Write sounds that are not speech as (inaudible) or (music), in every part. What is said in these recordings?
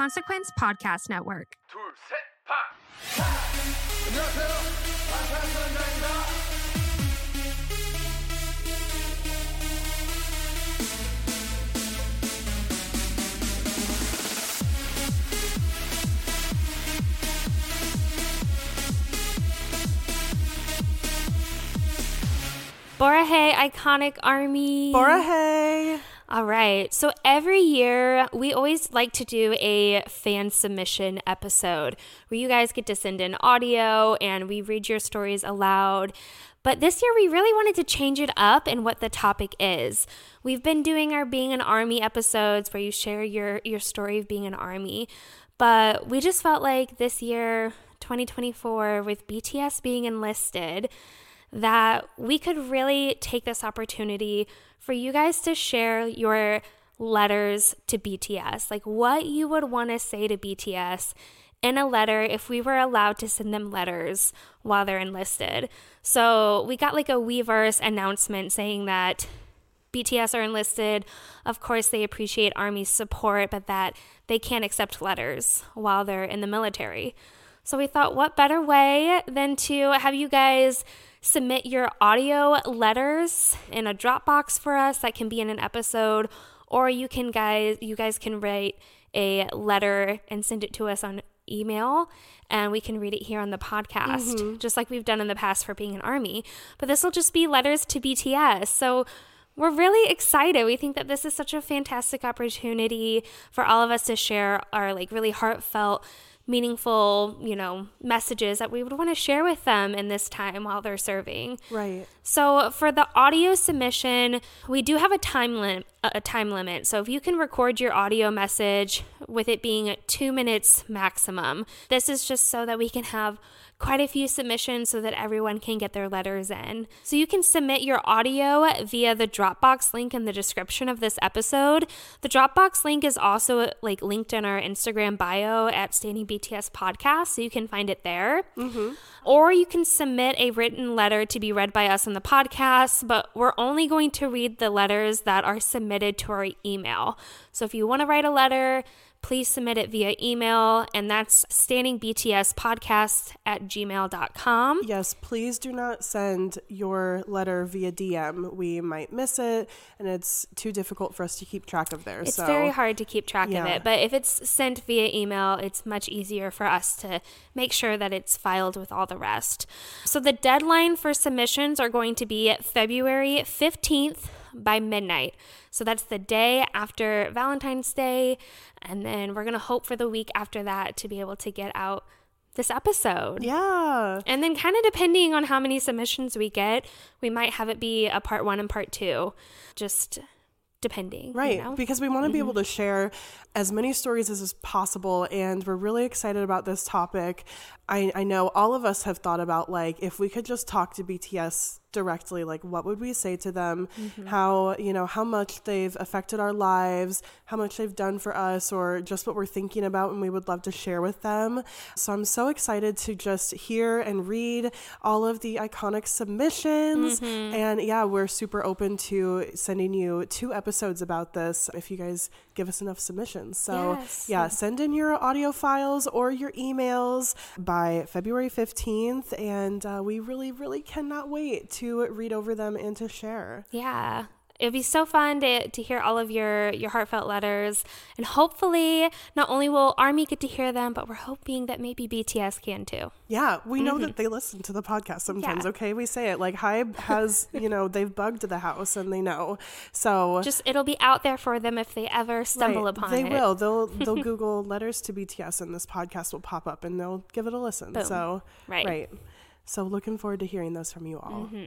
Consequence Podcast Network. Borahae Iconic Army. Borahae. All right. So every year, we always like to do a fan submission episode where you guys get to send in audio and we read your stories aloud. But this year, we really wanted to change it up in what the topic is. We've been doing our Being an Army episodes where you share your, your story of being an Army. But we just felt like this year, 2024, with BTS being enlisted, that we could really take this opportunity for you guys to share your letters to BTS, like what you would want to say to BTS in a letter if we were allowed to send them letters while they're enlisted. So we got like a Weverse announcement saying that BTS are enlisted. Of course, they appreciate Army support, but that they can't accept letters while they're in the military. So we thought, what better way than to have you guys submit your audio letters in a Dropbox for us that can be in an episode, or you can guys you guys can write a letter and send it to us on email and we can read it here on the podcast mm-hmm. just like we've done in the past for being an army but this will just be letters to bts so we're really excited. We think that this is such a fantastic opportunity for all of us to share our like really heartfelt meaningful, you know, messages that we would want to share with them in this time while they're serving. Right. So for the audio submission, we do have a time limit a time limit. So if you can record your audio message with it being 2 minutes maximum. This is just so that we can have quite a few submissions so that everyone can get their letters in. So you can submit your audio via the Dropbox link in the description of this episode. The Dropbox link is also like linked in our Instagram bio at Stanning BTS Podcast, so you can find it there. Mm-hmm. Or you can submit a written letter to be read by us on the podcast, but we're only going to read the letters that are submitted to our email. So if you want to write a letter, please submit it via email, and that's stanningbtspodcast at gmail.com. Yes, please do not send your letter via DM. We might miss it, and it's too difficult for us to keep track of there. It's so. very hard to keep track yeah. of it, but if it's sent via email, it's much easier for us to make sure that it's filed with all the rest. So the deadline for submissions are going to be February 15th by midnight. So that's the day after Valentine's Day. And then we're going to hope for the week after that to be able to get out this episode. Yeah. And then, kind of depending on how many submissions we get, we might have it be a part one and part two. Just depending. Right. You know? Because we want to mm-hmm. be able to share as many stories as is possible. And we're really excited about this topic. I, I know all of us have thought about like if we could just talk to BTS directly like what would we say to them mm-hmm. how you know how much they've affected our lives how much they've done for us or just what we're thinking about and we would love to share with them so i'm so excited to just hear and read all of the iconic submissions mm-hmm. and yeah we're super open to sending you two episodes about this if you guys give us enough submissions so yes. yeah send in your audio files or your emails by february 15th and uh, we really really cannot wait to to read over them and to share. Yeah it'd be so fun to, to hear all of your your heartfelt letters and hopefully not only will army get to hear them but we're hoping that maybe bts can too yeah we know mm-hmm. that they listen to the podcast sometimes yeah. okay we say it like hybe has you know they've bugged the house and they know so just it'll be out there for them if they ever stumble right. upon they it they will they'll (laughs) they'll google letters to bts and this podcast will pop up and they'll give it a listen Boom. so right right so looking forward to hearing those from you all. Mm-hmm.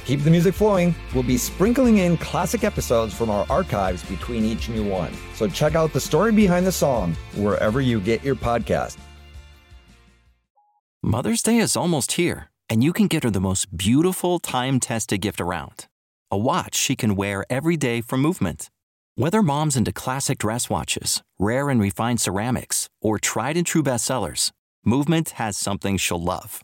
Keep the music flowing, we'll be sprinkling in classic episodes from our archives between each new one. So check out the story behind the song wherever you get your podcast. Mother's Day is almost here, and you can get her the most beautiful time tested gift around a watch she can wear every day from Movement. Whether mom's into classic dress watches, rare and refined ceramics, or tried and true bestsellers, Movement has something she'll love.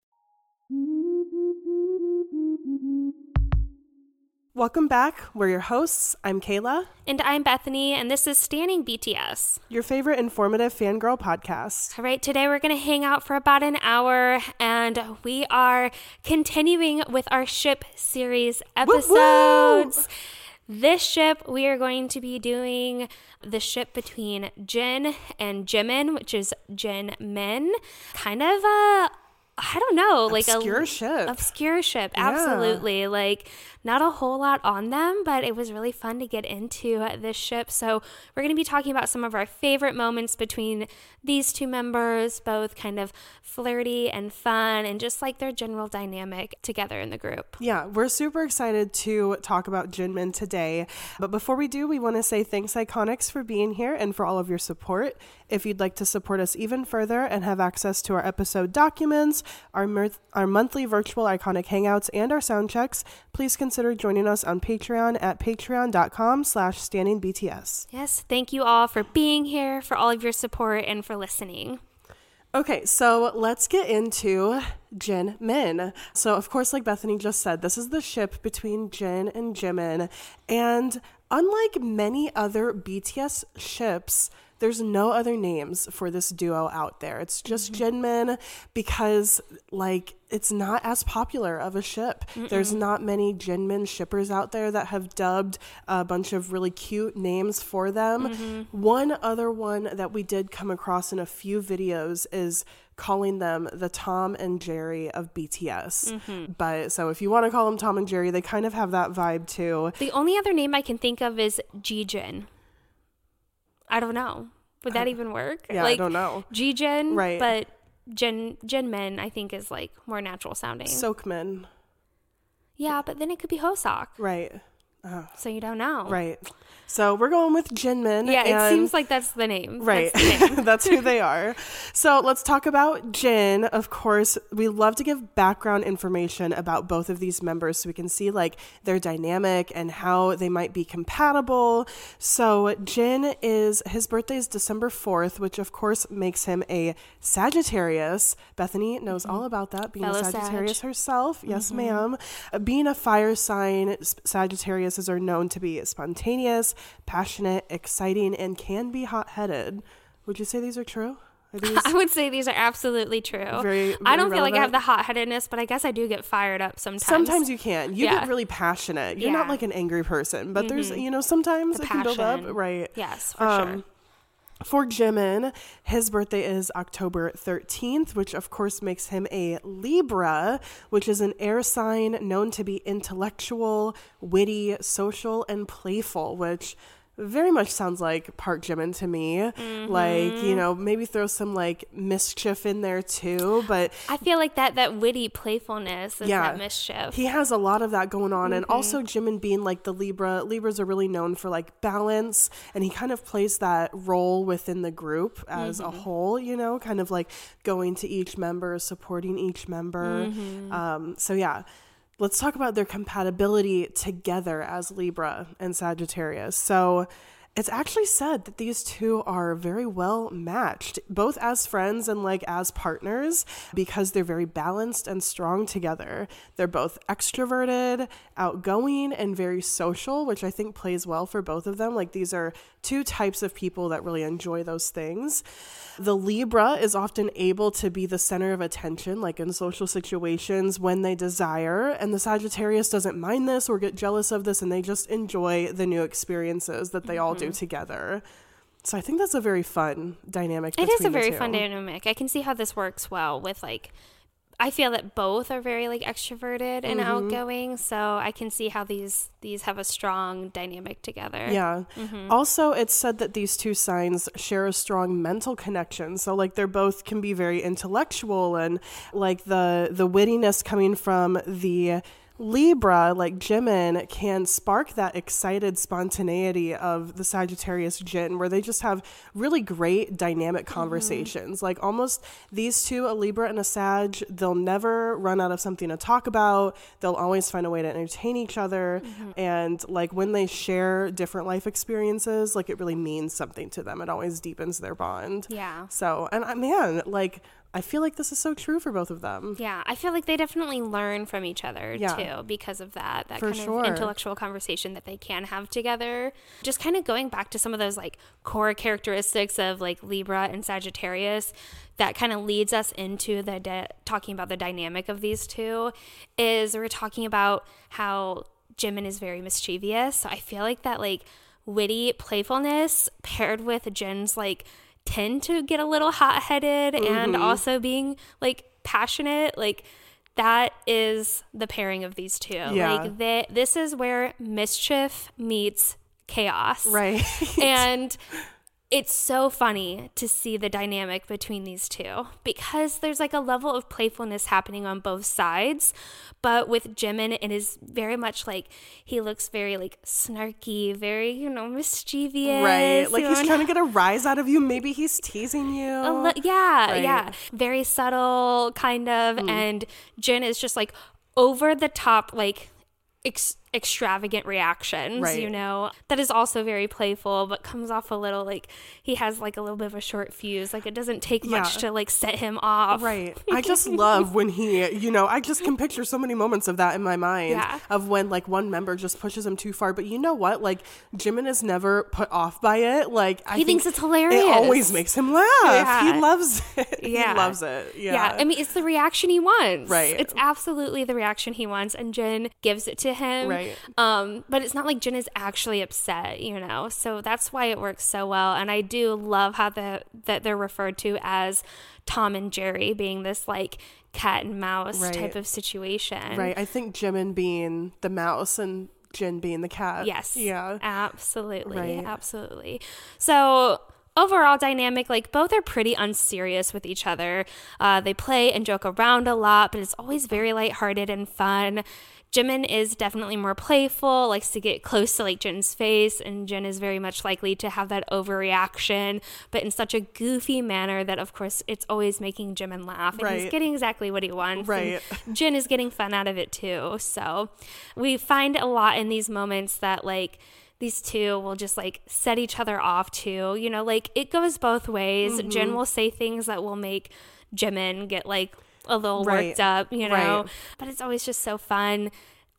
Welcome back. We're your hosts. I'm Kayla, And I'm Bethany, and this is Stanning BTS. your favorite informative fangirl podcast. All right, today we're going to hang out for about an hour, and we are continuing with our ship series episodes. This ship, we are going to be doing the ship between Jin and Jimin, which is Jin Min. Kind of a, I don't know, like Obscure a ship. Obscure ship, Yeah. absolutely. Like not a whole lot on them, but it was really fun to get into this ship. So we're going to be talking about some of our favorite moments between these two members, both kind of flirty and fun, and just like their general dynamic together in the group. Yeah, we're super excited to talk about Jinmin today. But before we do, we want to say thanks, Iconics, for being here and for all of your support. If you'd like to support us even further and have access to our episode documents, our, our monthly virtual Iconic Hangouts, and our sound checks, please consider joining us on Patreon at patreon.com slash stanningbts. Yes, thank you all for being here, for all of your support, and for listening. Okay, so let's get into Jin Min. So, of course, like Bethany just said, this is the ship between Jin and Jimin. And unlike many other BTS ships, there's no other names for this duo out there. It's just mm-hmm. Jinmin because, like, it's not as popular of a ship. There's not many Jinmin shippers out there that have dubbed a bunch of really cute names for them. Mm-hmm. One other one that we did come across in a few videos is calling them the Tom and Jerry of BTS. Mm-hmm. But so if you want to call them Tom and Jerry, they kind of have that vibe too. The only other name I can think of is Jijin. I don't know. Would that uh, even work? Yeah, I don't know. Jijin, Right. But Jin Men, I think, is like more natural sounding. Seokmin. yeah, but then it could be Hoseok, Right. So you don't know. Right. So we're going with Jinmin. Yeah, it and- seems like that's the name. Right. That's the (laughs) name. That's who they (laughs) are. So let's talk about Jin. Of course, we love to give background information about both of these members so we can see like their dynamic and how they might be compatible. So Jin is his birthday is December 4th, which of course makes him a Sagittarius. Bethany knows all about that, being Fellow a Sag. Sagittarius herself. Yes, ma'am. Uh, Being a fire sign, S- Sagittariuses are known to be spontaneous, passionate, exciting, and can be hot headed. Would you say these are true? Are (laughs) these I would say these are absolutely true. Very- I don't very feel like I have the hot headedness, but I guess I do get fired up sometimes. Sometimes you can. You Yeah. get really passionate. You're not Yeah. Mm-hmm. like an angry person, but there's, you know, sometimes The it can build up. Right. Yes, for Um, sure. For Jimin, his birthday is October 13th, which of course makes him a Libra, which is an air sign known to be intellectual, witty, social, and playful, which very much sounds like Park Jimin to me. Like, Mm-hmm. you know, maybe throw some like mischief in there too, but I feel like that that witty playfulness is yeah, that mischief. He has a lot of that going on, and Mm-hmm. also Jimin being like the Libra. Libras are really known for like balance, and he kind of plays that role within the group as Mm-hmm. a whole. You know, kind of like going to each member, supporting each member. Mm-hmm. Um, so yeah. Let's talk about their compatibility together as Libra and Sagittarius. So, it's actually said that these two are very well matched, both as friends and like as partners, because they're very balanced and strong together. They're both extroverted, outgoing, and very social, which I think plays well for both of them. Like these are two types of people that really enjoy those things. The Libra is often able to be the center of attention, like in social situations when they desire, and the Sagittarius doesn't mind this or get jealous of this, and they just enjoy the new experiences that they all Mm-hmm. do together. So I think that's a very fun dynamic. It is a very fun dynamic. I can see how this works well with like I feel that both are very like extroverted and mm-hmm. outgoing, so I can see how these these have a strong dynamic together. Yeah. Mm-hmm. Also, it's said that these two signs share a strong mental connection. So, like, they're both can be very intellectual, and like the the wittiness coming from the Libra, like Jimin, can spark that excited spontaneity of the Sagittarius Jin, where they just have really great dynamic mm-hmm. conversations. Like almost these two, a Libra and a Sag, they'll never run out of something to talk about. They'll always find a way to entertain each other. Mm-hmm. And like when they share different life experiences, like it really means something to them. It always deepens their bond. Yeah. So, and I man, like, I feel like this is so true for both of them. Yeah, I feel like they definitely learn from each other Yeah. too because of that that For kind sure. of intellectual conversation that they can have together. Just kind of going back to some of those like core characteristics of like Libra and Sagittarius that kind of leads us into the di- talking about the dynamic of these two is we're talking about how Jimin is very mischievous. So I feel like that like witty playfulness paired with Jin's like tend to get a little hot headed and Mm-hmm. also being like passionate like that is the pairing of these two Yeah. like they, this is where mischief meets chaos Right. and (laughs) it's so funny to see the dynamic between these two because there's like a level of playfulness happening on both sides. But with Jimin, it is very much like he looks very like snarky, very, you know, mischievous. right. Like he's know, trying to get a rise out of you. Maybe he's teasing you. a li- yeah, Right. yeah. Very subtle, kind of. Mm. And Jin is just like over the top, like ex- extravagant reactions, Right. you know, that is also very playful, but comes off a little like he has like a little bit of a short fuse. Like it doesn't take much to like set him off. Right. (laughs) I just love when he, you know, I just can picture so many moments of that in my mind Yeah. of when like one member just pushes him too far. But you know what? Like Jimin is never put off by it. Like I He thinks it's hilarious. It always makes him laugh. Yeah. (laughs) He loves it. Yeah. He loves it. Yeah. I mean, it's the reaction he wants. Right. It's absolutely the reaction he wants, and Jin gives it to him. Right. Um, but it's not like Jin is actually upset, you know. So that's why it works so well. And I do love how the that they're referred to as Tom and Jerry, being this like cat and mouse Right. type of situation. right. I think Jimin being the mouse and Jin being the cat. Yes. Yeah. Absolutely. Right. Absolutely. So overall dynamic like both are pretty unserious with each other uh, they play and joke around a lot but it's always very lighthearted and fun Jimin is definitely more playful, likes to get close to like Jin's face, and Jin is very much likely to have that overreaction, but in such a goofy manner that, of course, it's always making Jimin laugh, and he's getting exactly what he wants. and Right. (laughs) Jin is getting fun out of it too. So we find a lot in these moments that like these two will just like set each other off too. You know, like it goes both ways. Mm-hmm. Jin will say things that will make Jimin get like a little Right. worked up, you know. Right. But it's always just so fun.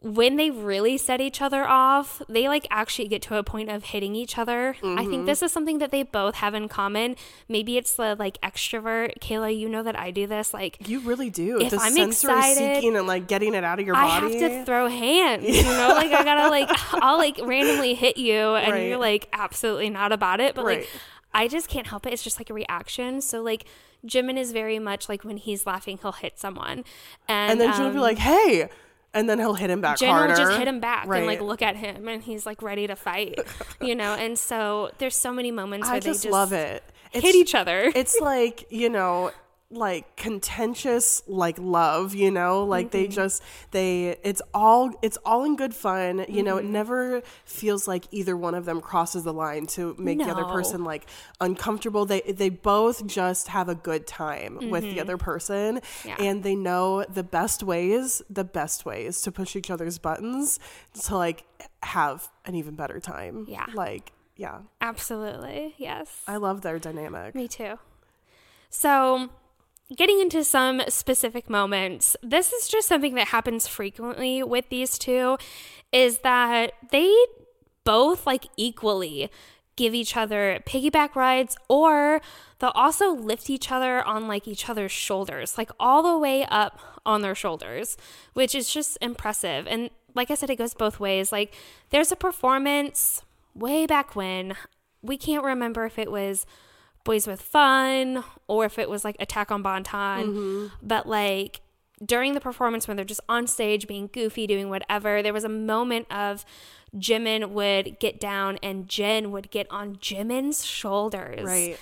When they really set each other off, they like actually get to a point of hitting each other. I Mm-hmm. think this is something that they both have in common. Maybe it's the like extrovert. Kayla, you know that I do this. Like You really do. If the I'm sensory excited, seeking and like getting it out of your body, I have to throw hands, you know, like I gotta like (laughs) I'll like randomly hit you and Right. you're like absolutely not about it, but Right. like I just can't help it. It's just like a reaction. So like Jimin is very much like when he's laughing, he'll hit someone, and, and then Jin will be um, like, "Hey," and then he'll hit him back Jin harder. will just hit him back Right. and like look at him, and he's like ready to fight, (laughs) you know. And so there's so many moments where I they just just love it. hit each other. It's like you know, like contentious, like love. You know, like they Mm-hmm. just they. It's all it's all in good fun. You know, it Mm-hmm. never feels like either one of them crosses the line to make the other person like uncomfortable. They they both just have a good time with the other person, Mm-hmm. Yeah. and they know the best ways, the best ways to push each other's buttons to like have an even better time. Yeah. like yeah, Absolutely, yes. I love their dynamic. Me too. So, getting into some specific moments, this is just something that happens frequently with these two is that they both like equally give each other piggyback rides or they'll also lift each other on like each other's shoulders, like all the way up on their shoulders, which is just impressive. And like I said, it goes both ways. Like there's a performance way back when, we can't remember if it was Boys with Fun or if it was like Attack on Bangtan, mm-hmm. but like during the performance when they're just on stage being goofy, doing whatever, there was a moment of Jimin would get down and Jin would get on Jimin's shoulders. Right.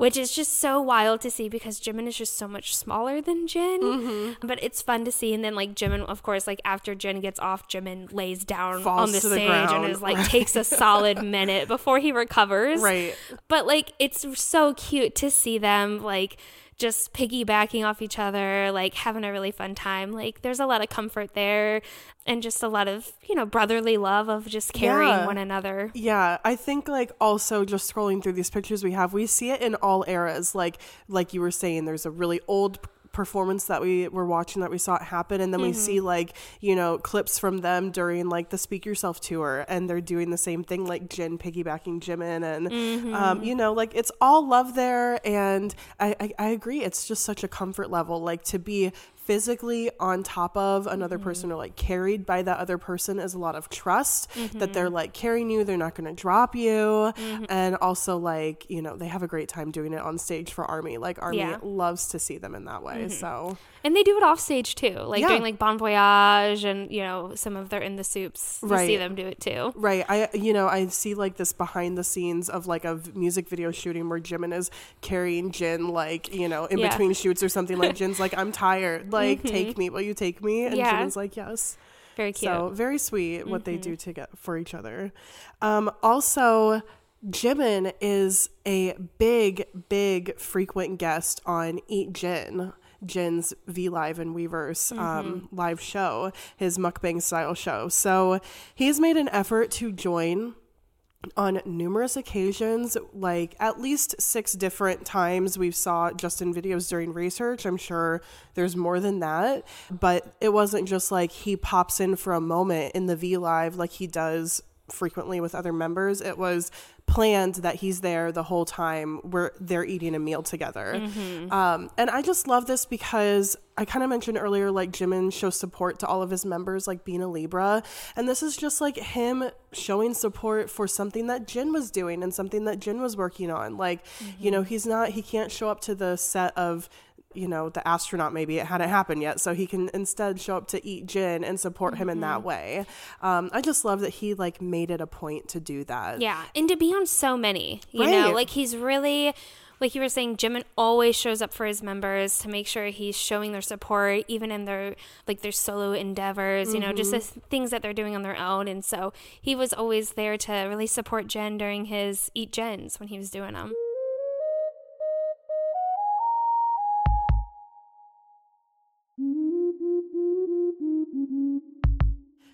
Which is just so wild to see because Jimin is just so much smaller than Jin. Mm-hmm. But it's fun to see. And then, like, Jimin, of course, like, after Jin gets off, Jimin lays down Falls on the to the stage and is like, right. (laughs) takes a solid minute before he recovers. Right. But, like, it's so cute to see them, like, just piggybacking off each other, like having a really fun time. Like there's a lot of comfort there and just a lot of, you know, brotherly love of just carrying Yeah. one another. Yeah, I think like also just scrolling through these pictures we have, we see it in all eras. Like like you were saying, there's a really old performance that we were watching that we saw it happen. And then we see like you know clips from them during like the speak yourself tour and they're doing the same thing like jin piggybacking jimin and um, you know like it's all love there. And I, I i agree it's just such a comfort level like to be physically on top of another mm-hmm. person or like carried by that other person is a lot of trust that they're mm-hmm. like carrying you they're not going to drop you. Mm-hmm. And also like you know they have a great time doing it on stage for army. Like army Yeah. loves to see them in that way so And they do it off stage too. Like Yeah. during like Bon Voyage and, you know, some of their In the SOOPs. You see them do it too. Right. I you know, I see like this behind the scenes of like a v- music video shooting where Jimin is carrying Jin like, you know, in Yeah. between shoots or something like Jin's like, I'm tired. (laughs) Like, take me, will you take me? And Yeah. Jimin's like, Yes. Very cute. So very sweet what they do to get for each other. Um also Jimin is a big, big frequent guest on Eat Jin. Jin's V Live and Weverse um, live show, his mukbang style show. So he's made an effort to join on numerous occasions like at least six different times. We've saw justin videos during research. I'm sure there's more than that. But it wasn't just like he pops in for a moment in the v live like he does frequently with other members. It was planned that he's there the whole time where they're eating a meal together. Um, and i just love this because i kind of mentioned earlier like jimin shows support to all of his members like being a libra. And this is just like him showing support for something that jin was doing and something that jin was working on. Like you know he's not he can't show up to the set of you know the astronaut maybe it hadn't happened yet so he can instead show up to Eat Jin and support him in that way um, i just love that he like made it a point to do that Yeah, and to be on so many, you know, like he's really, like you were saying, Jimin always shows up for his members to make sure he's showing their support, even in their like their solo endeavors, you know, just the Mm-hmm. th- things that they're doing on their own. And so he was always there to really support Jin during his Eat Jins when he was doing them.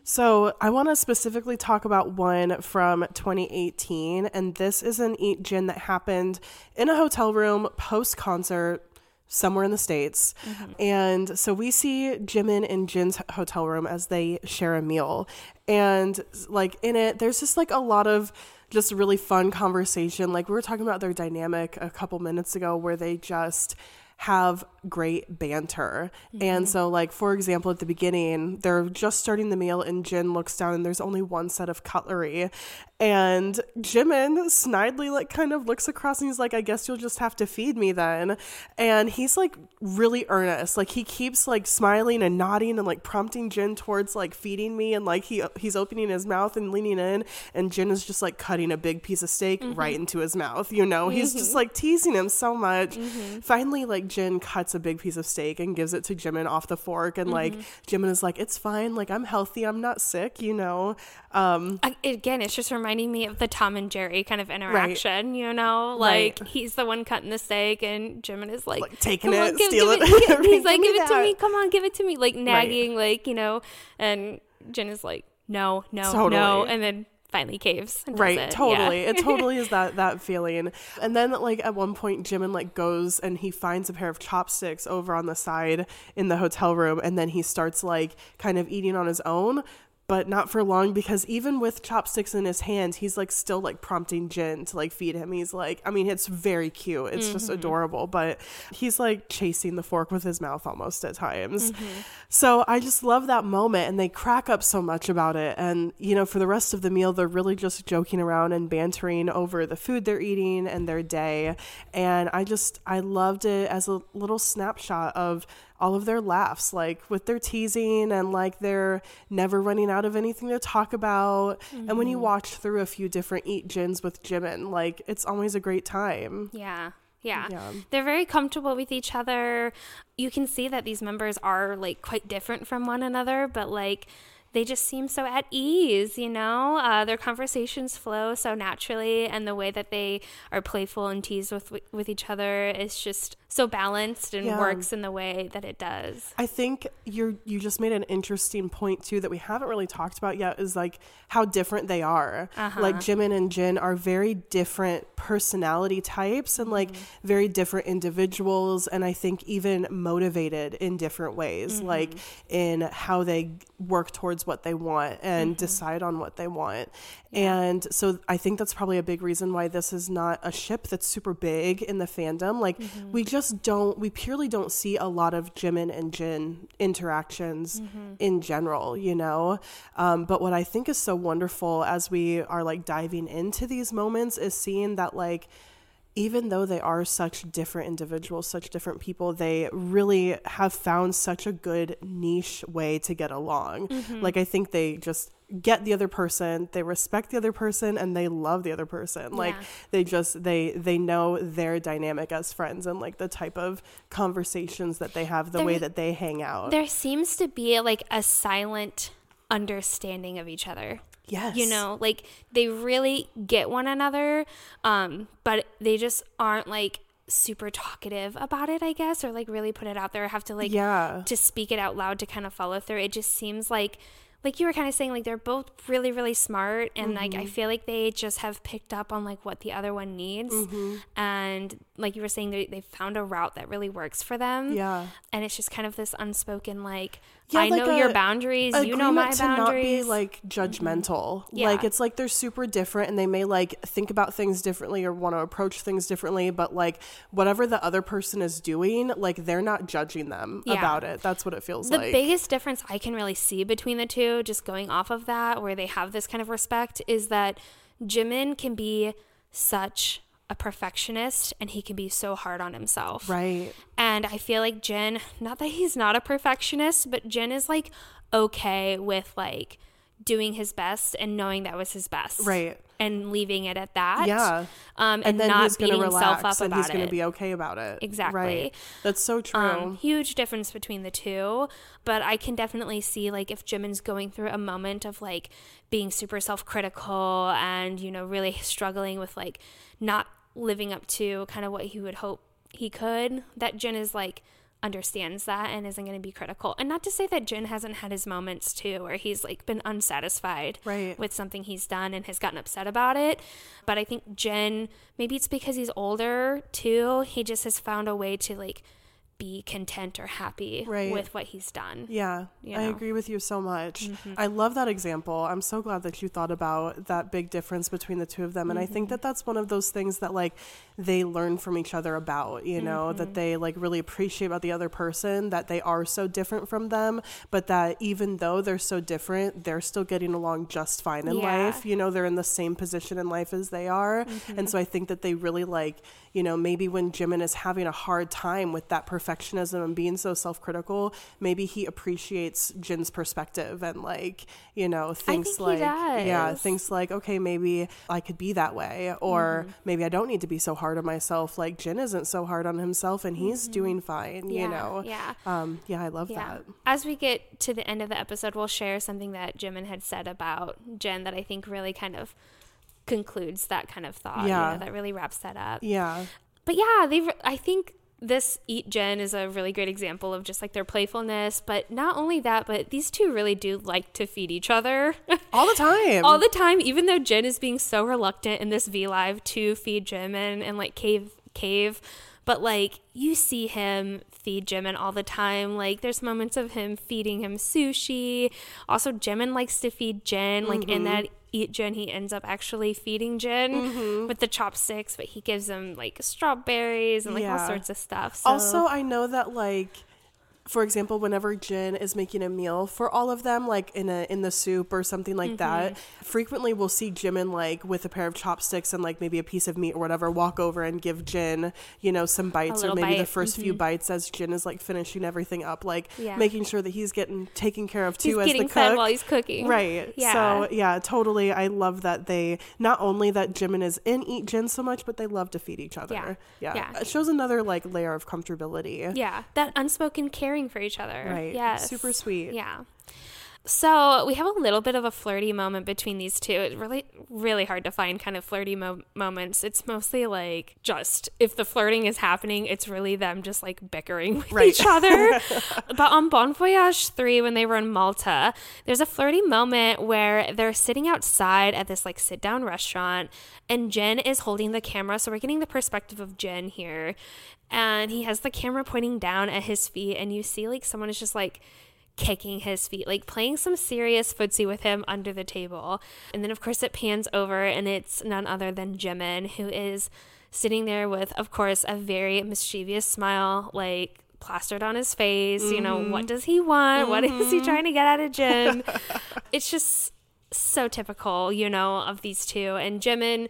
So I want to specifically talk about one from 2018, and this is an Eat Jin that happened in a hotel room post concert somewhere in the states. Mm-hmm. And so we see Jimin in Jin's hotel room as they share a meal, and like in it, there's just like a lot of just really fun conversation. Like we were talking about their dynamic a couple minutes ago, where they just have great banter. And mm-hmm. so, like, for example, at the beginning, they're just starting the meal, and Jin looks down, and there's only one set of cutlery. And Jimin snidely, like, kind of looks across and he's like, I guess you'll just have to feed me then. And he's like really earnest. Like, he keeps like smiling and nodding and like prompting Jin towards like feeding me. And like, he he's opening his mouth and leaning in, and Jin is just like cutting a big piece of steak right mm-hmm. into his mouth. You know, he's just mm-hmm. like teasing him so much. Finally, like, Jin cuts a big piece of steak and gives it to Jimin off the fork. And like, Jimin is like, it's fine. Like, I'm healthy. I'm not sick, you know? Um, again, it's just reminding me of the Tom and Jerry kind of interaction, you know? Like, Right. he's the one cutting the steak, and Jimin is like, Like, taking "Come on, it, give- steal give it." (laughs) He's Right, like, give give it to me. Come on, give it to me. Like, nagging, like, you know? And Jin is like, no, no, no. And then finally caves. and right it. totally Yeah. it (laughs) totally is that that feeling and then like at one point jimin like goes and he finds a pair of chopsticks over on the side in the hotel room and then he starts like kind of eating on his own but not for long because even with chopsticks in his hand he's like still like prompting jin to like feed him. He's like i mean it's very cute. It's just mm-hmm. adorable but he's like chasing the fork with his mouth almost at times. Mm-hmm. So i just love that moment and they crack up so much about it. And you know for the rest of the meal they're really just joking around and bantering over the food they're eating and their day. And i just i loved it as a little snapshot of all of their laughs, like with their teasing and like they're never running out of anything to talk about. And when you watch through a few different Eat Jins with Jimin, like it's always a great time. Yeah. Yeah. Yeah. They're very comfortable with each other. You can see that these members are like quite different from one another, but like they just seem so at ease, you know? Uh, their conversations flow so naturally, and the way that they are playful and tease with, with each other is just so balanced and Yeah. works in the way that it does. I think you're you just made an interesting point too that we haven't really talked about yet is like how different they are. Uh-huh. Like Jimin and Jin are very different personality types and like mm-hmm. very different individuals and I think even motivated in different ways mm-hmm. like in how they work towards what they want and mm-hmm. decide on what they want. And so I think that's probably a big reason why this is not a ship that's super big in the fandom. Like we just don't we purely don't see a lot of Jimin and Jin interactions in general, you know. Um, but what I think is so wonderful as we are like diving into these moments is seeing that like even though they are such different individuals, such different people, they really have found such a good niche way to get along. Mm-hmm. Like, I think they just get the other person, they respect the other person, and they love the other person. Like, Yeah. they just, they, they know their dynamic as friends and like the type of conversations that they have, the way that they hang out. There seems to be like a silent understanding of each other. Yes. You know, like they really get one another, um, but they just aren't like super talkative about it, I guess, or like really put it out there, have to like Yeah. to speak it out loud to kind of follow through. It just seems like like you were kind of saying like they're both really really smart and like Mm-hmm. I feel like they just have picked up on like what the other one needs Mm-hmm. and like you were saying they they found a route that really works for them. Yeah. And it's just kind of this unspoken like Yeah, I like know your a boundaries, you know my to not be boundaries. Mm-hmm. like judgmental. Yeah. Like it's like they're super different and they may like think about things differently or want to approach things differently, but like whatever the other person is doing, like they're not judging them Yeah. about it. That's what it feels the like. The biggest difference I can really see between the two, just going off of that, where they have this kind of respect, is that Jimin can be such a perfectionist and he can be so hard on himself. right. And I feel like Jin, not that he's not a perfectionist, but Jin is like okay with like doing his best and knowing that was his best. Right. And leaving it at that. Yeah. Um, and, And then not he's beating himself up and about he's going to be okay about it. Exactly. Right. That's so true. Um, huge difference between the two, but I can definitely see like if Jimin's going through a moment of like being super self-critical and you know really struggling with like not living up to kind of what he would hope he could, that Jin is like understands that and isn't going to be critical. And not to say that Jin hasn't had his moments too where he's like been unsatisfied Right. with something he's done and has gotten upset about it. But I think Jin, maybe it's because he's older too, he just has found a way to like be content or happy Right. with what he's done. Yeah, you I agree with you so much. Mm-hmm. I love that example. I'm so glad that you thought about that big difference between the two of them. And I Mm-hmm. think that that's one of those things that like they learn from each other about, you know, Mm-hmm. that they like really appreciate about the other person, that they are so different from them, but that even though they're so different, they're still getting along just fine in Yeah. life. You know, they're in the same position in life as they are. Mm-hmm. And so I think that they really like, you know, maybe when Jimin is having a hard time with that perfectionism and being so self critical, maybe he appreciates Jin's perspective and like, you know, thinks like yeah, thinks like, okay, maybe I could be that way. Or Mm-hmm. maybe I don't need to be so hard on myself. Like Jin isn't so hard on himself and he's doing fine, Mm-hmm. Yeah, you know. yeah. Um, yeah, I love Yeah. that. As we get to the end of the episode, we'll share something that Jimin had said about Jin that I think really kind of concludes that kind of thought. you Yeah. know, that really wraps that up. Yeah. But yeah, they. I think this Eat Jin is a really great example of just like their playfulness. But not only that, but these two really do like to feed each other. (laughs) All the time. all the time, even though Jin is being so reluctant in this V Live to feed Jimin and like cave cave. But like you see him feed Jimin all the time. Like there's moments of him feeding him sushi. Also, Jimin likes to feed Jin. Like Mm-hmm. in that eat Jin, he ends up actually feeding Jin Mm-hmm. with the chopsticks, but he gives him like strawberries and like all sorts of stuff. So, Also, I know that like for example, whenever Jin is making a meal for all of them, like in a In the SOOP or something like that, Mm-hmm. frequently we'll see Jimin like with a pair of chopsticks and like maybe a piece of meat or whatever, walk over and give Jin, you know, some bites or maybe the bite. 1st few bites as Jin is like finishing everything up, like Yeah. making sure that he's getting taken care of too He's as getting the cook. while he's cooking. Right. Yeah. So yeah, totally. I love that they not only that Jimin is in Eat Jin so much, but they love to feed each other. Yeah. Yeah. Yeah. It shows another like layer of comfortability. Yeah, that unspoken for each other. Right. Yes. Super sweet. Yeah. So we have a little bit of a flirty moment between these two. It's really, really hard to find kind of flirty mo- moments. It's mostly like just if the flirting is happening, it's really them just like bickering with Right. each other. (laughs) but on Bon Voyage 3, when they were in Malta, there's a flirty moment where they're sitting outside at this like sit down restaurant and Jin is holding the camera. So we're getting the perspective of Jin here. And he has the camera pointing down at his feet, and you see like someone is just like kicking his feet, like playing some serious footsie with him under the table. And then, of course, it pans over, and it's none other than Jimin, who is sitting there with, of course, a very mischievous smile, like plastered on his face. You know, mm-hmm. what does he want? What is he mm-hmm. trying to get out of Jin? (laughs) it's just so typical, you know, of these two. And Jimin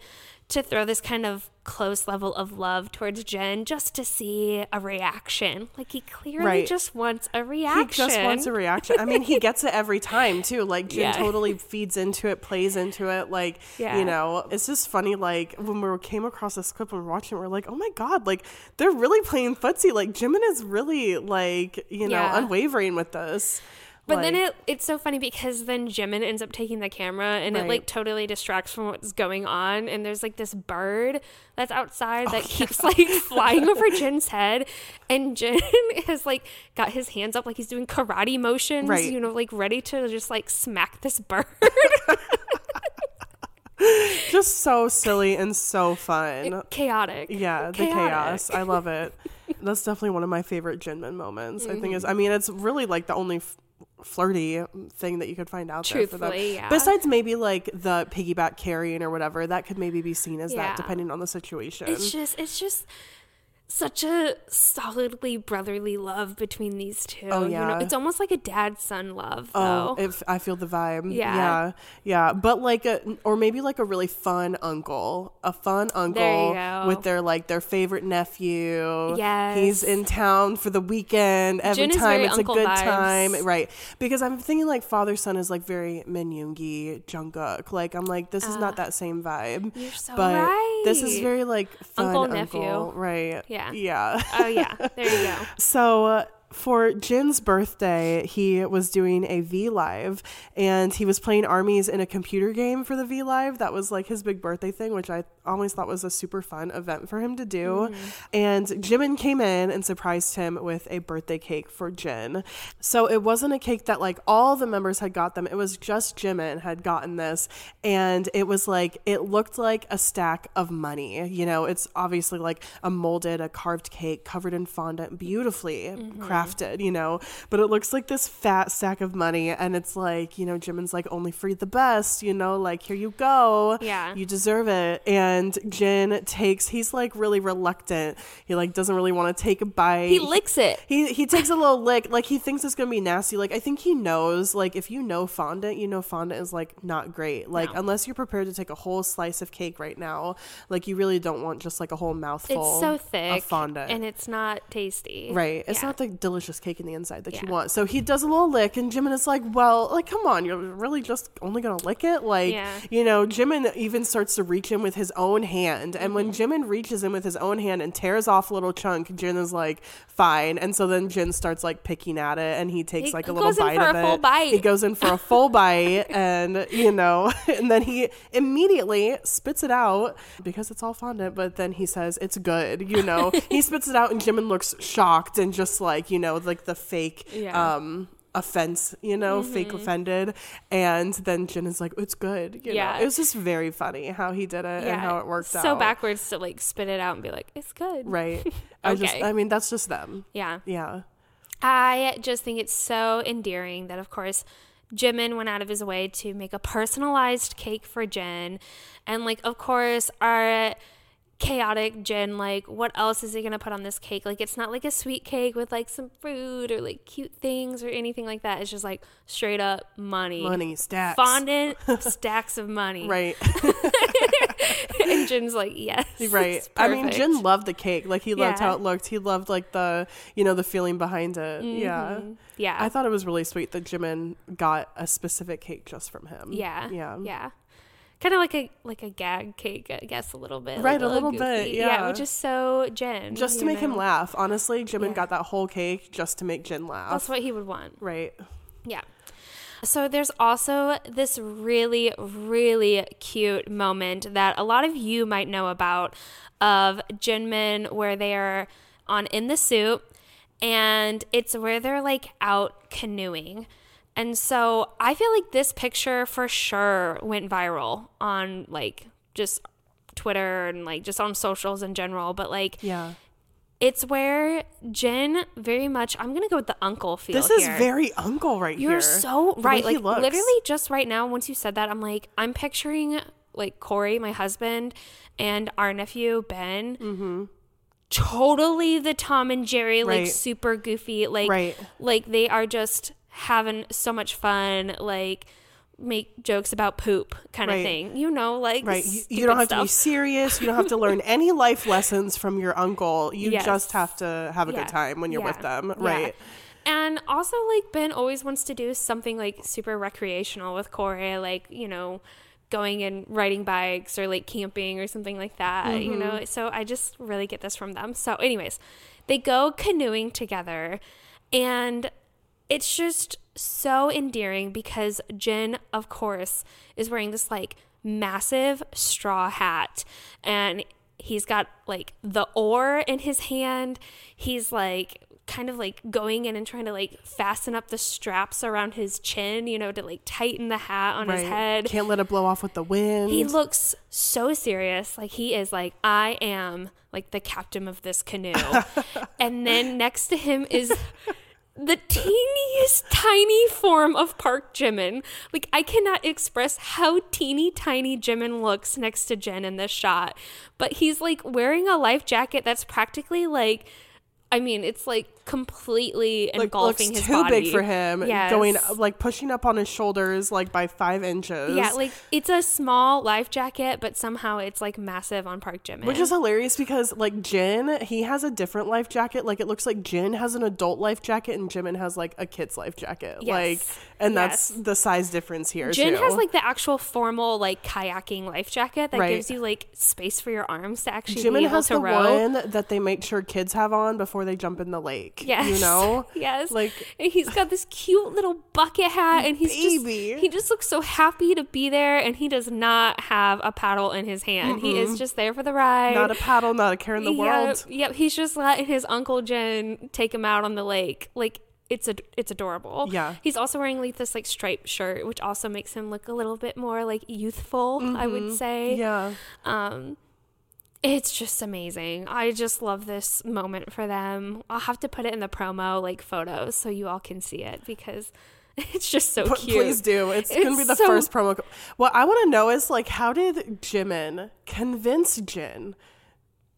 to throw this kind of close level of love towards Jin just to see a reaction. Like he clearly Right. just wants a reaction. He just wants a reaction. I mean, he (laughs) gets it every time too. Like Jin Yeah. totally feeds into it, plays into it. Like Yeah. you know, it's just funny. Like when we came across this clip and we're watching, it, we're like, oh my god, like they're really playing footsie. Like Jimin is really like you know Yeah. unwavering with this. But then it it's so funny because then Jimin ends up taking the camera and it like totally distracts from what's going on. And there's like this bird that's Oh, outside that keeps like (laughs) flying over Jin's head. And Jin (laughs) has like got his hands up like he's doing karate motions, Right. you know, like ready to just like smack this bird. (laughs) just so silly and so fun. Chaotic. Yeah, the Chaotic. chaos. I love it. That's definitely one of my favorite Jinmin moments. I think is. I mm-hmm. mean, it's really like the only f- flirty thing that you could find out there for them. Truthfully, yeah. Besides maybe like the piggyback carrying or whatever, that could maybe be seen as Yeah. that depending on the situation. It's just it's just such a solidly brotherly love between these two. Oh, You know, yeah. it's almost like a dad son love Oh, if I feel the vibe. Yeah. Yeah. Yeah. But like a or maybe like a really fun uncle. A fun uncle with their like their favorite nephew. Yes. He's in town for the weekend. Every is time it's a good vibes. time. Right. Because I'm thinking like father son is like very Minyoongi Jungkook. Like I'm like, this is not that same vibe. Uh, You're so but this is very like fun Uncle, uncle. nephew. Right. Yeah. Yeah. oh yeah, there you go. (laughs) So uh, for Jin's birthday, he was doing a V Live and he was playing armies in a computer game for the V Live. That was like his big birthday thing, which I always thought was a super fun event for him to do. Mm. And Jimin came in and surprised him with a birthday cake for Jin. So it wasn't a cake that like all the members had got them. It was just Jimin had gotten this. And it was like, it looked like a stack of money. You know, it's obviously like a molded, a carved cake covered in fondant, beautifully mm-hmm. crafted, you know, but it looks like this fat stack of money. And it's like, you know, Jimin's like, only free the best, you know, like, here you go. Yeah. You deserve it. And Jin takes, he's like really reluctant. He like doesn't really want to take a bite. He licks it. He he takes a little lick, like he thinks it's gonna be nasty. Like I think he knows, like if you know fondant, you know fondant is like not great. Like No. unless you're prepared to take a whole slice of cake right now, like you really don't want just like a whole mouthful. It's so thick of fondant. and it's not tasty. Right. It's Yeah. not the delicious cake in the inside that you want. So he does a little lick, and Jimin is like, well, like, come on, you're really just only to lick it? Like, Yeah. you know, Jimin even starts to reach in with his own hand. And when Mm-hmm. Jimin reaches in with his own hand and tears off a little chunk, Jin is like, fine. And so then Jin starts like picking at it, and he takes He like a little goes in bite for of a it. full bite. He goes in for a full bite, (laughs) and, you know, (laughs) and then he immediately spits it out because it's all fondant, but then he says, it's good, you know. (laughs) he spits it out, and Jimin looks shocked and just like, you know, like the fake, Yeah. um, offense, you know, fake offended. And then Jin is like, it's good. You Yeah. know, it was just very funny how he did it and how it worked so out. So backwards to like spit it out and be like, it's good. Right. (laughs) I just, I mean, that's just them. Yeah. Yeah. I just think it's so endearing that, of course, Jimin went out of his way to make a personalized cake for Jin. And, like, of course, our chaotic Jin. Like, what else is he gonna put on this cake? Like, it's not like a sweet cake with like some fruit or like cute things or anything like that. It's just like straight up money, Money, stacks. fondant, (laughs) stacks of money. Right. (laughs) and Jin's like, yes, right. I mean. Jin loved the cake. Like he loved Yeah. how it looked. He loved like the you know the feeling behind it. Yeah. Mm-hmm. Yeah. I thought it was really sweet that Jimin got a specific cake just from him. Yeah. Yeah. Yeah. Kind of like a like a gag cake, I guess, a little bit. Right, like a little bit, goofy. yeah. which is so Jin. Just to make him laugh. Honestly, Jimin Yeah. got that whole cake just to make Jin laugh. That's what he would want. right. Yeah. So there's also this really, really cute moment that a lot of you might know about of Jinmin where they're on In the SOOP and it's where they're like out canoeing. And so I feel like this picture for sure went viral on like just Twitter and like just on socials in general. But like Yeah. it's where Jin very much I'm gonna go with the uncle feel. This is here. very uncle right now. You're here. so The way right. Like literally just right now, once you said that, I'm like, I'm picturing like Corey, my husband, and our nephew Ben. Mm-hmm. Totally the Tom and Jerry, like Right. super goofy, like Right. like they are just having so much fun, like make jokes about poop kind Right. of thing. You know, like Right. You, you don't have to be serious. You don't have to learn (laughs) any life lessons from your uncle. You Yes. just have to have a Yeah. good time when you're with Yeah. them. Yeah. Right. And also, like, Ben always wants to do something like super recreational with Corey, like, you know, going and riding bikes or like camping or something like that, you know? Mm-hmm. So I just really get this from them. So, anyways, they go canoeing together and it's just so endearing because Jin, of course, is wearing this like massive straw hat and he's got like the oar in his hand. He's like kind of like going in and trying to like fasten up the straps around his chin, you know, to like tighten the hat on his head. Can't let it blow off with the wind. He looks so serious. Like he is like, I am like the captain of this canoe. (laughs) and then next to him is the teeniest tiny form of Park Jimin. Like I cannot express how teeny tiny Jimin looks next to Jin in this shot. But he's like wearing a life jacket that's practically like I mean, it's like completely like engulfing looks his too body. big for him. Yes. Going like pushing up on his shoulders like by five inches. Yeah, like it's a small life jacket, but somehow it's like massive on Park Jimin. Which is hilarious because like Jin, he has a different life jacket. Like it looks like Jin has an adult life jacket and Jimin has like a kid's life jacket. Yes. Like and that's Yes. the size difference here Jin too. has like the actual formal like kayaking life jacket that Right. gives you like space for your arms to actually be Jimin has the row. one that they make sure kids have on before they jump in the lake. Yes. You know? (laughs) yes. Like and he's got this cute little bucket hat and he's Baby. just he just looks so happy to be there and he does not have a paddle in his hand. He is just there for the ride. not a paddle, not a care in the Yep, world. Yep, he's just letting his uncle Jin take him out on the lake. Like it's a it's adorable. Yeah. He's also wearing like this like striped shirt, which also makes him look a little bit more like youthful, I would say. Mm-hmm. Yeah. Um it's just amazing. I just love this moment for them. I'll have to put it in the promo like photos so you all can see it because (laughs) it's just so cute. Please do. It's, gonna be the so- first promo. What I want to know is like, how did Jimin convince Jin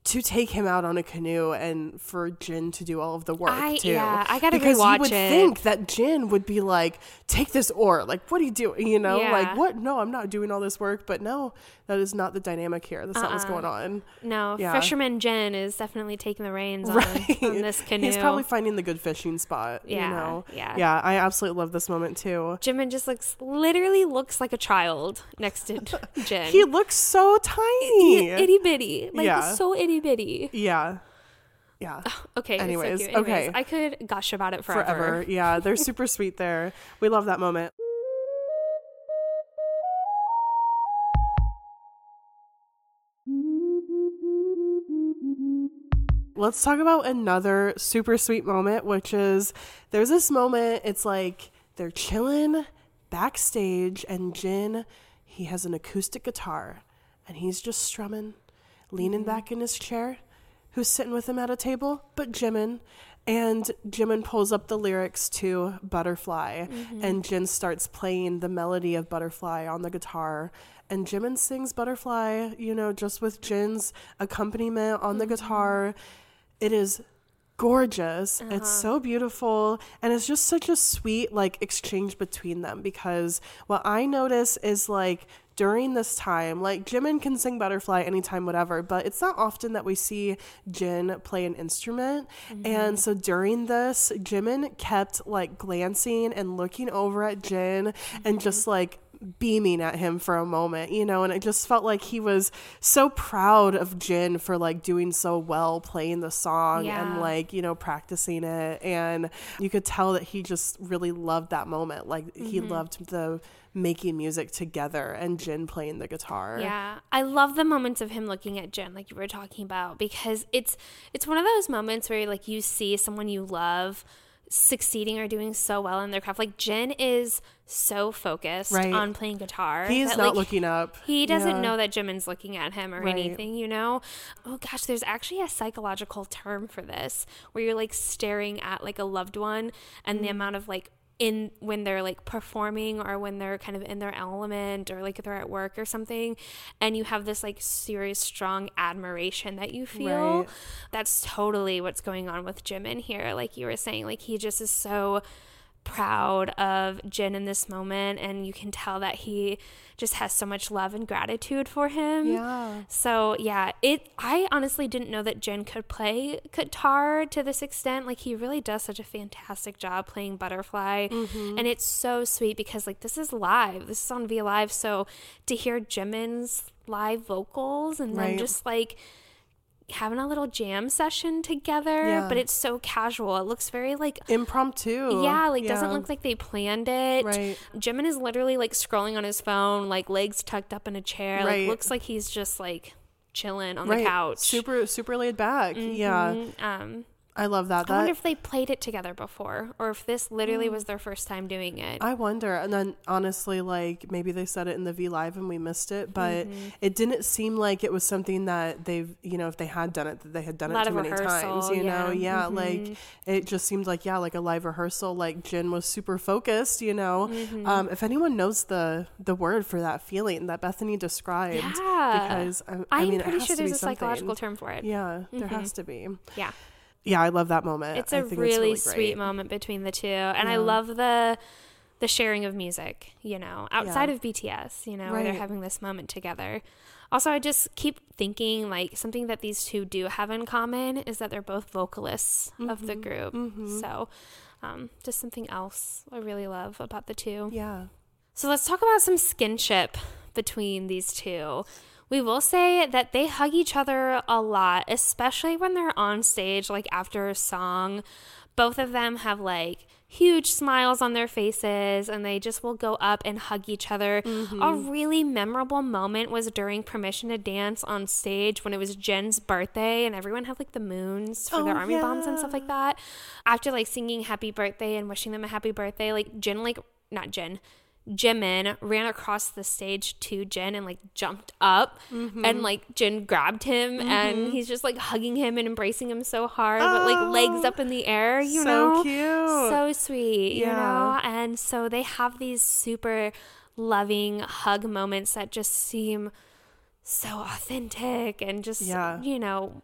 to take him out on a canoe and for Jin to do all of the work I- too? yeah, I gotta because you would it. think that Jin would be like, take this oar. Like, what are you doing? You know, Yeah. like what? No, I'm not doing all this work. But no, that is not the dynamic here. That's not what's Uh-uh. going on. No, Yeah. Fisherman Jin is definitely taking the reins (laughs) on, on this (laughs) canoe. He's probably finding the good fishing spot. Yeah, You know? yeah. Yeah. I absolutely love this moment too. Jimin just looks literally looks like a child next to (laughs) Jin. He looks so tiny. itty bitty, like Yeah. so itty bitty. Yeah. Yeah. Okay. it's so Anyways. Anyways, okay. I could gush about it forever. Forever. Yeah. They're (laughs) super sweet there. We love that moment. Let's talk about another super sweet moment, which is there's this moment, it's like they're chilling backstage, and Jin, he has an acoustic guitar, and he's just strumming, leaning back in his chair. Who's sitting with him at a table? But Jimin. And Jimin pulls up the lyrics to Butterfly, Mm-hmm. and Jin starts playing the melody of Butterfly on the guitar. And Jimin sings Butterfly, you know, just with Jin's accompaniment on the Mm-hmm. guitar. It is gorgeous. Uh-huh. It's so beautiful. And it's just such a sweet, like, exchange between them because what I notice is, like, during this time, like Jimin can sing Butterfly anytime, whatever, but it's not often that we see Jin play an instrument. And so during this, Jimin kept like glancing and looking over at Jin and just like beaming at him for a moment, you know, and it just felt like he was so proud of Jin for like doing so well playing the song Yeah. and like, you know, practicing it. And you could tell that he just really loved that moment. Like he Mm-hmm. loved the making music together and Jin playing the guitar. Yeah, I love the moments of him looking at Jin like you were talking about, because it's it's one of those moments where like you see someone you love succeeding or doing so well in their craft. Like Jin is so focused Right. on playing guitar. He's that, not like, looking up. He doesn't Yeah. know that Jimin's looking at him or Right. anything, you know? Oh gosh, there's actually a psychological term for this where you're like staring at like a loved one and Mm. the amount of like in when they're like performing or when they're kind of in their element or like they're at work or something and you have this like serious strong admiration that you feel Right. that's totally what's going on with Jimin here like you were saying like he just is so proud of Jin in this moment and you can tell that he just has so much love and gratitude for him. Yeah. So yeah, it I honestly didn't know that Jin could play guitar to this extent. Like he really does such a fantastic job playing Butterfly. Mm-hmm. And it's so sweet because like this is live. This is on V Live. So to hear Jimin's live vocals and then just like having a little jam session together, Yeah. but it's so casual. It looks very like Impromptu. yeah, like doesn't look like they planned it. Right. Jimin is literally like scrolling on his phone, like legs tucked up in a chair. Right. Like looks like he's just like chilling on right. the couch. Super, super laid back. Yeah. Mhm. Um, I love that. I wonder if they played it together before, or if this literally was their first time doing it. Mm. I wonder. And then honestly, like maybe they said it in the V Live and we missed it, but Mm-hmm. it didn't seem like it was something that they've, you know, if they had done it, that they had done it too many times. You know, yeah. yeah. Like it just seemed like yeah, like a live rehearsal. Like Jin was super focused. You know, Mm-hmm. um, if anyone knows the the word for that feeling that Bethany described, Yeah. because I, I I'm mean, pretty sure there's a psychological term for it. Yeah, there has to be. Yeah. Yeah, I love that moment. It's a really, really sweet moment between the two, and I love the the sharing of music. You know, outside Yeah. of BTS, you know, where they're having this moment together. Also, I just keep thinking like something that these two do have in common is that they're both vocalists of the group. So, um, just something else I really love about the two. Yeah. So let's talk about some skinship between these two. We will say that they hug each other a lot, especially when they're on stage, like after a song. Both of them have like huge smiles on their faces and they just will go up and hug each other. A mm-hmm. really memorable moment was during Permission to Dance on stage when it was Jin's birthday and everyone had like the moons for their Oh, army bombs and stuff like that. After like singing happy birthday and wishing them a happy birthday, like Jin like not Jin. Jimin ran across the stage to Jin and like jumped up Mm-hmm. and like Jin grabbed him and he's just like hugging him and embracing him so hard but like legs up in the air, you so know. So cute. So sweet, you know? And so they have these super loving hug moments that just seem so authentic and just Yeah. you know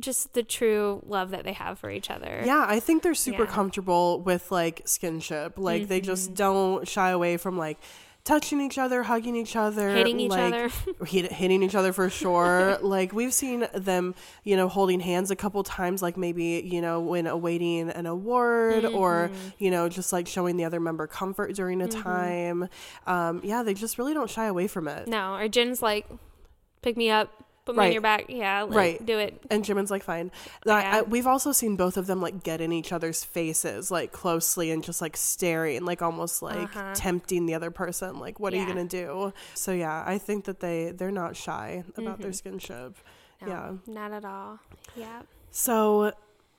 just the true love that they have for each other. Yeah, I think they're super Yeah. Mm-hmm. comfortable with like skinship. Like they just don't shy away from like touching each other, hugging each other, Hitting each like, other. (laughs) hit, hitting each other for sure. (laughs) like we've seen them, you know, holding hands a couple times, like maybe you know when awaiting an award or Mm-hmm. you know just like showing the other member comfort during a time. Um, yeah, they just really don't shy away from it. No, or Jin's like, pick me up, on Right. your back. Yeah, like, Right. do it. And Jimin's like, fine. I- Yeah. I, we've also seen both of them like get in each other's faces like closely and just like staring, like almost like Uh-huh. tempting the other person. Like, what are you gonna do? So yeah, I think that they they're not shy about their skinship. Mm-hmm. No, Yeah. Not at all. Yeah. So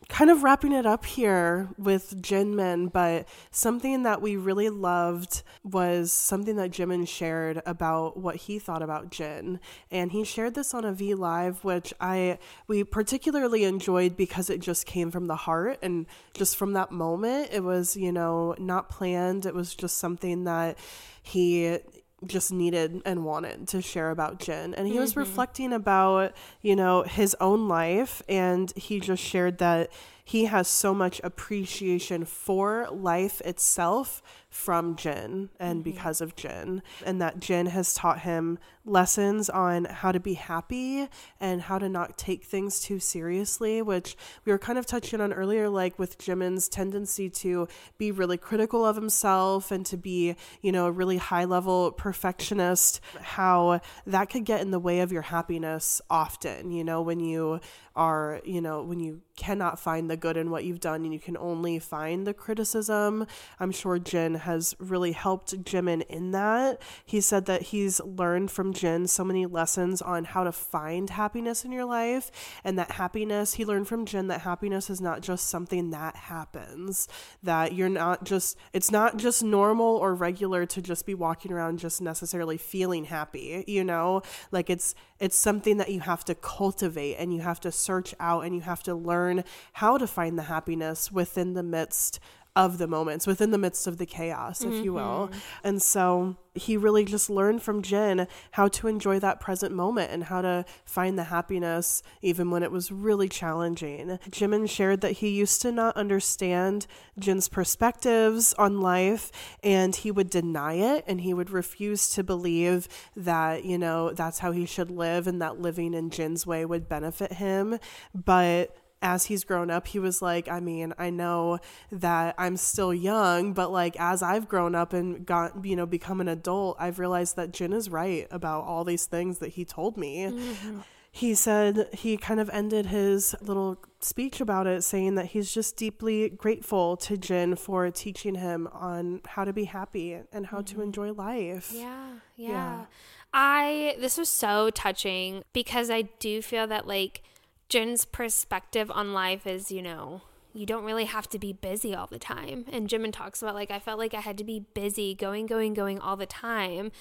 kind of wrapping it up here with Jinmin, but something that we really loved was something that Jimin shared about what he thought about Jin. And he shared this on a V Live, which I we particularly enjoyed because it just came from the heart and just from that moment. It was, you know, not planned. It was just something that he just needed and wanted to share about Jin. And he mm-hmm. was reflecting about, you know, his own life. And he just shared that he has so much appreciation for life itself from Jin and mm-hmm. because of Jin. And that Jin has taught him lessons on how to be happy and how to not take things too seriously, which we were kind of touching on earlier, like with Jimin's tendency to be really critical of himself and to be, you know, a really high level perfectionist, how that could get in the way of your happiness often, you know, when you are, you know, when you cannot find the good in what you've done and you can only find the criticism. I'm sure Jin has really helped Jimin in that. He said that he's learned from Jin so many lessons on how to find happiness in your life and that happiness, he learned from Jin that happiness is not just something that happens, that you're not just, it's not just normal or regular to just be walking around just necessarily feeling happy, you know? Like it's, it's something that you have to cultivate and you have to search out and you have to learn how to find the happiness within the midst of the moments, within the midst of the chaos, if mm-hmm. you will. Mm-hmm. And so he really just learned from Jin how to enjoy that present moment and how to find the happiness even when it was really challenging. Jimin shared that he used to not understand Jin's perspectives on life and he would deny it and he would refuse to believe that, you know, that's how he should live and that living in Jin's way would benefit him. But as he's grown up, he was like, I mean, I know that I'm still young, but like as I've grown up and got, you know, become an adult, I've realized that Jin is right about all these things that he told me. Mm-hmm. He said he kind of ended his little speech about it saying that he's just deeply grateful to Jin for teaching him on how to be happy and how mm-hmm. to enjoy life. Yeah, yeah. Yeah. I this was so touching because I do feel that like Jin's perspective on life is, you know, you don't really have to be busy all the time. And Jimin talks about like I felt like I had to be busy, going, going, going all the time.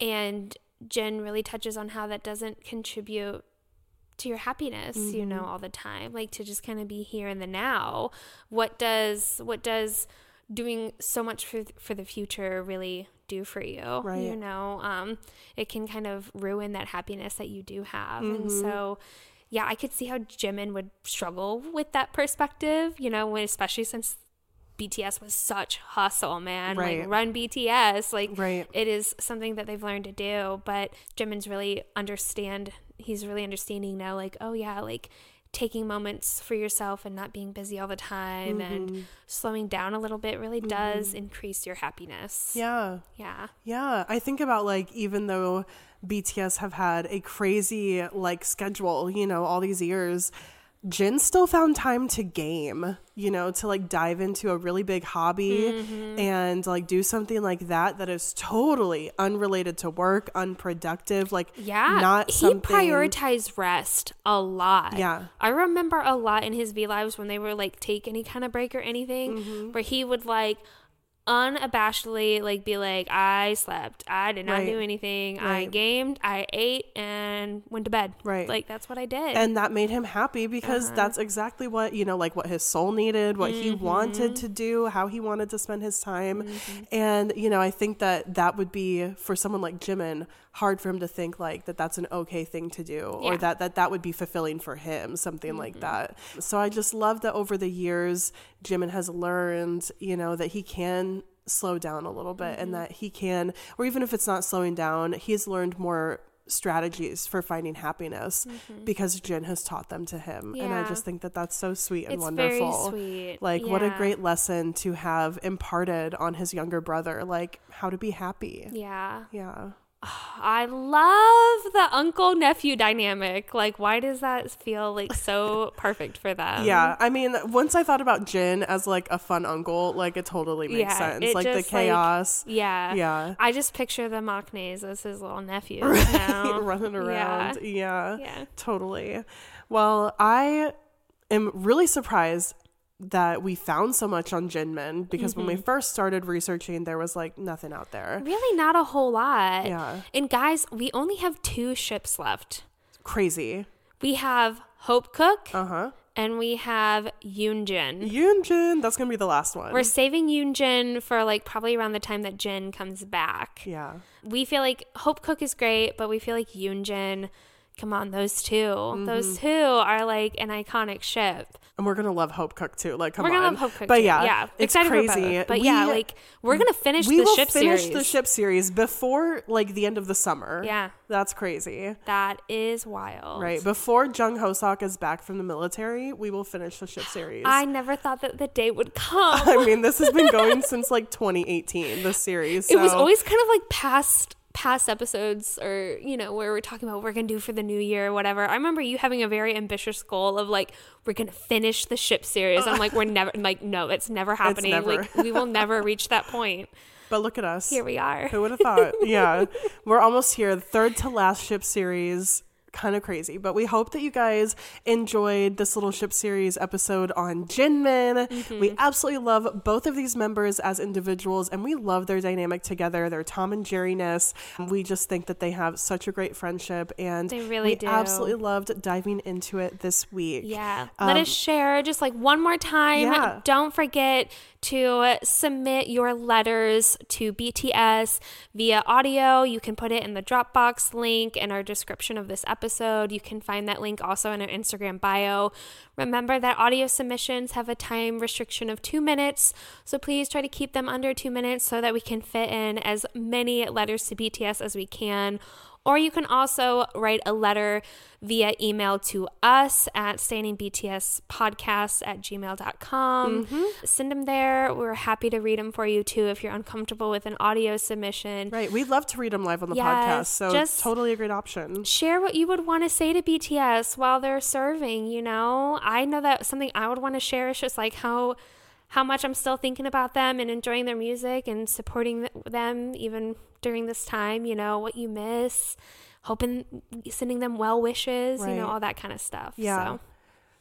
And Jin really touches on how that doesn't contribute to your happiness, mm-hmm. you know, all the time. Like to just kind of be here in the now. What does what does doing so much for for the future really do for you? Right. You know, um, it can kind of ruin that happiness that you do have. Mm-hmm. And so yeah, I could see how Jimin would struggle with that perspective, you know, when, especially since BTS was such hustle, man. Right. Like run BTS. Like right. it is something that they've learned to do. But Jimin's really understand he's really understanding now, like, oh yeah, like taking moments for yourself and not being busy all the time mm-hmm. and slowing down a little bit really mm-hmm. does increase your happiness. Yeah. Yeah. Yeah. I think about like even though BTS have had a crazy like schedule, you know, all these years. Jin still found time to game, you know, to like dive into a really big hobby mm-hmm. and like do something like that that is totally unrelated to work, unproductive, like yeah, not something. He prioritized rest a lot. Yeah, I remember a lot in his V lives when they were like take any kind of break or anything, mm-hmm. where he would like unabashedly like be like i slept i did not right. do anything right. i gamed i ate and went to bed right like that's what i did and that made him happy because uh-huh. that's exactly what you know like what his soul needed what mm-hmm. he wanted to do how he wanted to spend his time mm-hmm. and you know i think that that would be for someone like jimin hard for him to think like that that's an okay thing to do yeah. or that that that would be fulfilling for him something mm-hmm. like that so i just love that over the years jimin has learned you know that he can slow down a little bit mm-hmm. and that he can or even if it's not slowing down he's learned more strategies for finding happiness mm-hmm. because Jin has taught them to him. Yeah. And I just think that that's so sweet and it's wonderful. Very sweet. Like, yeah. what a great lesson to have imparted on his younger brother, like how to be happy. Yeah. Yeah. (sighs) I love the uncle nephew dynamic. Like, why does that feel like so (laughs) perfect for them? Yeah, I mean, once I thought about Jin as like a fun uncle, like it totally makes yeah, sense. Like the chaos. Like, yeah, yeah. I just picture the maknaes as his little nephew (laughs) right? (laughs) running around. Yeah. yeah, yeah, totally. Well, I am really surprised that we found so much on Jinmin because when we Mm-hmm. first started researching, there was like nothing out there. Really, not a whole lot. Yeah. And guys, we only have two ships left. Crazy. We have Hopekook Uh huh. and we have Yoonjin. Yoonjin, that's gonna be the last one. We're saving Yoonjin for like probably around the time that Jin comes back. yeah. We feel like Hopekook is great, but we feel like Yoonjin, come on, those 2 Mm-hmm. Those two are like an iconic ship. And we're gonna love Hopekook too. Like, come we're on. gonna love Hopekook. But too. yeah, yeah, it's excited crazy. both. But yeah, like we're gonna finish we the will ship finish series. the ship series before like the end of the summer. Yeah. that's crazy. That is wild. Right before Jung Hoseok is back from the military, we will finish the ship series. I never thought that the day would come. (laughs) I mean, this has been (laughs) going since like 2018. This series. it was always kind of like past past episodes or you know where we're talking about what we're gonna do for the new year or whatever i remember you having a very ambitious goal of like we're gonna finish the ship series i'm like we're (laughs) never like no it's never happening never. like we will never reach that point (laughs) But look at us. here we are Who would have thought? (laughs) yeah, we're almost here. Third to last ship series. Kind of crazy, but we hope that you guys enjoyed this little ship series episode on Jinmin. Mm-hmm. We absolutely love both of these members as individuals, and we love their dynamic together, their Tom and Jerry ness. We just think that they have such a great friendship, and They really we do. absolutely loved diving into it this week. Yeah. Let Um, us share just like one more time. Yeah. Don't forget to submit your letters to BTS via audio. You can put it in the Dropbox link in our description of this episode. You can find that link also in our Instagram bio. Remember that audio submissions have a time restriction of two minutes, so please try to keep them under two minutes so that we can fit in as many letters to BTS as we can. Or you can also write a letter via email to us at stanningbtspodcast at gmail.com. Mm-hmm. Send them there. We're happy to read them for you too if you're uncomfortable with an audio submission. Right, we'd love to read them live on the Yes, podcast, so just- totally a great option. Share what you would want to say to BTS while they're serving, you know? I know that something I would want to share is just like how how much I'm still thinking about them and enjoying their music and supporting them even during this time, you know, what you miss, hoping sending them well wishes, you know, all that kind of stuff. Yeah. So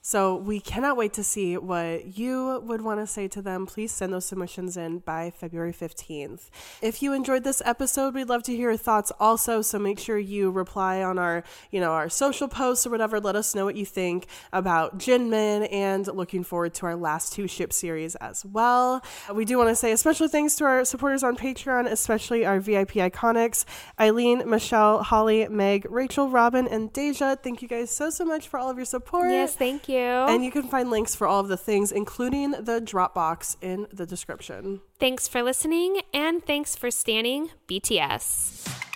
So we cannot wait to see what you would want to say to them. Please send those submissions in by February 15th. If you enjoyed this episode, we'd love to hear your thoughts also. So make sure you reply on our, you know, our social posts or whatever. Let us know what you think about Jinmin and looking forward to our last two ship series as well. We do want to say a special thanks to our supporters on Patreon, especially our VIP iconics, Eileen, Michelle, Holly, Meg, Rachel, Robin, and Deja. Thank you guys so, so much for all of your support. yes, thank you. And you can find links for all of the things, including the Dropbox, in the description. thanks for listening and thanks for stanning BTS.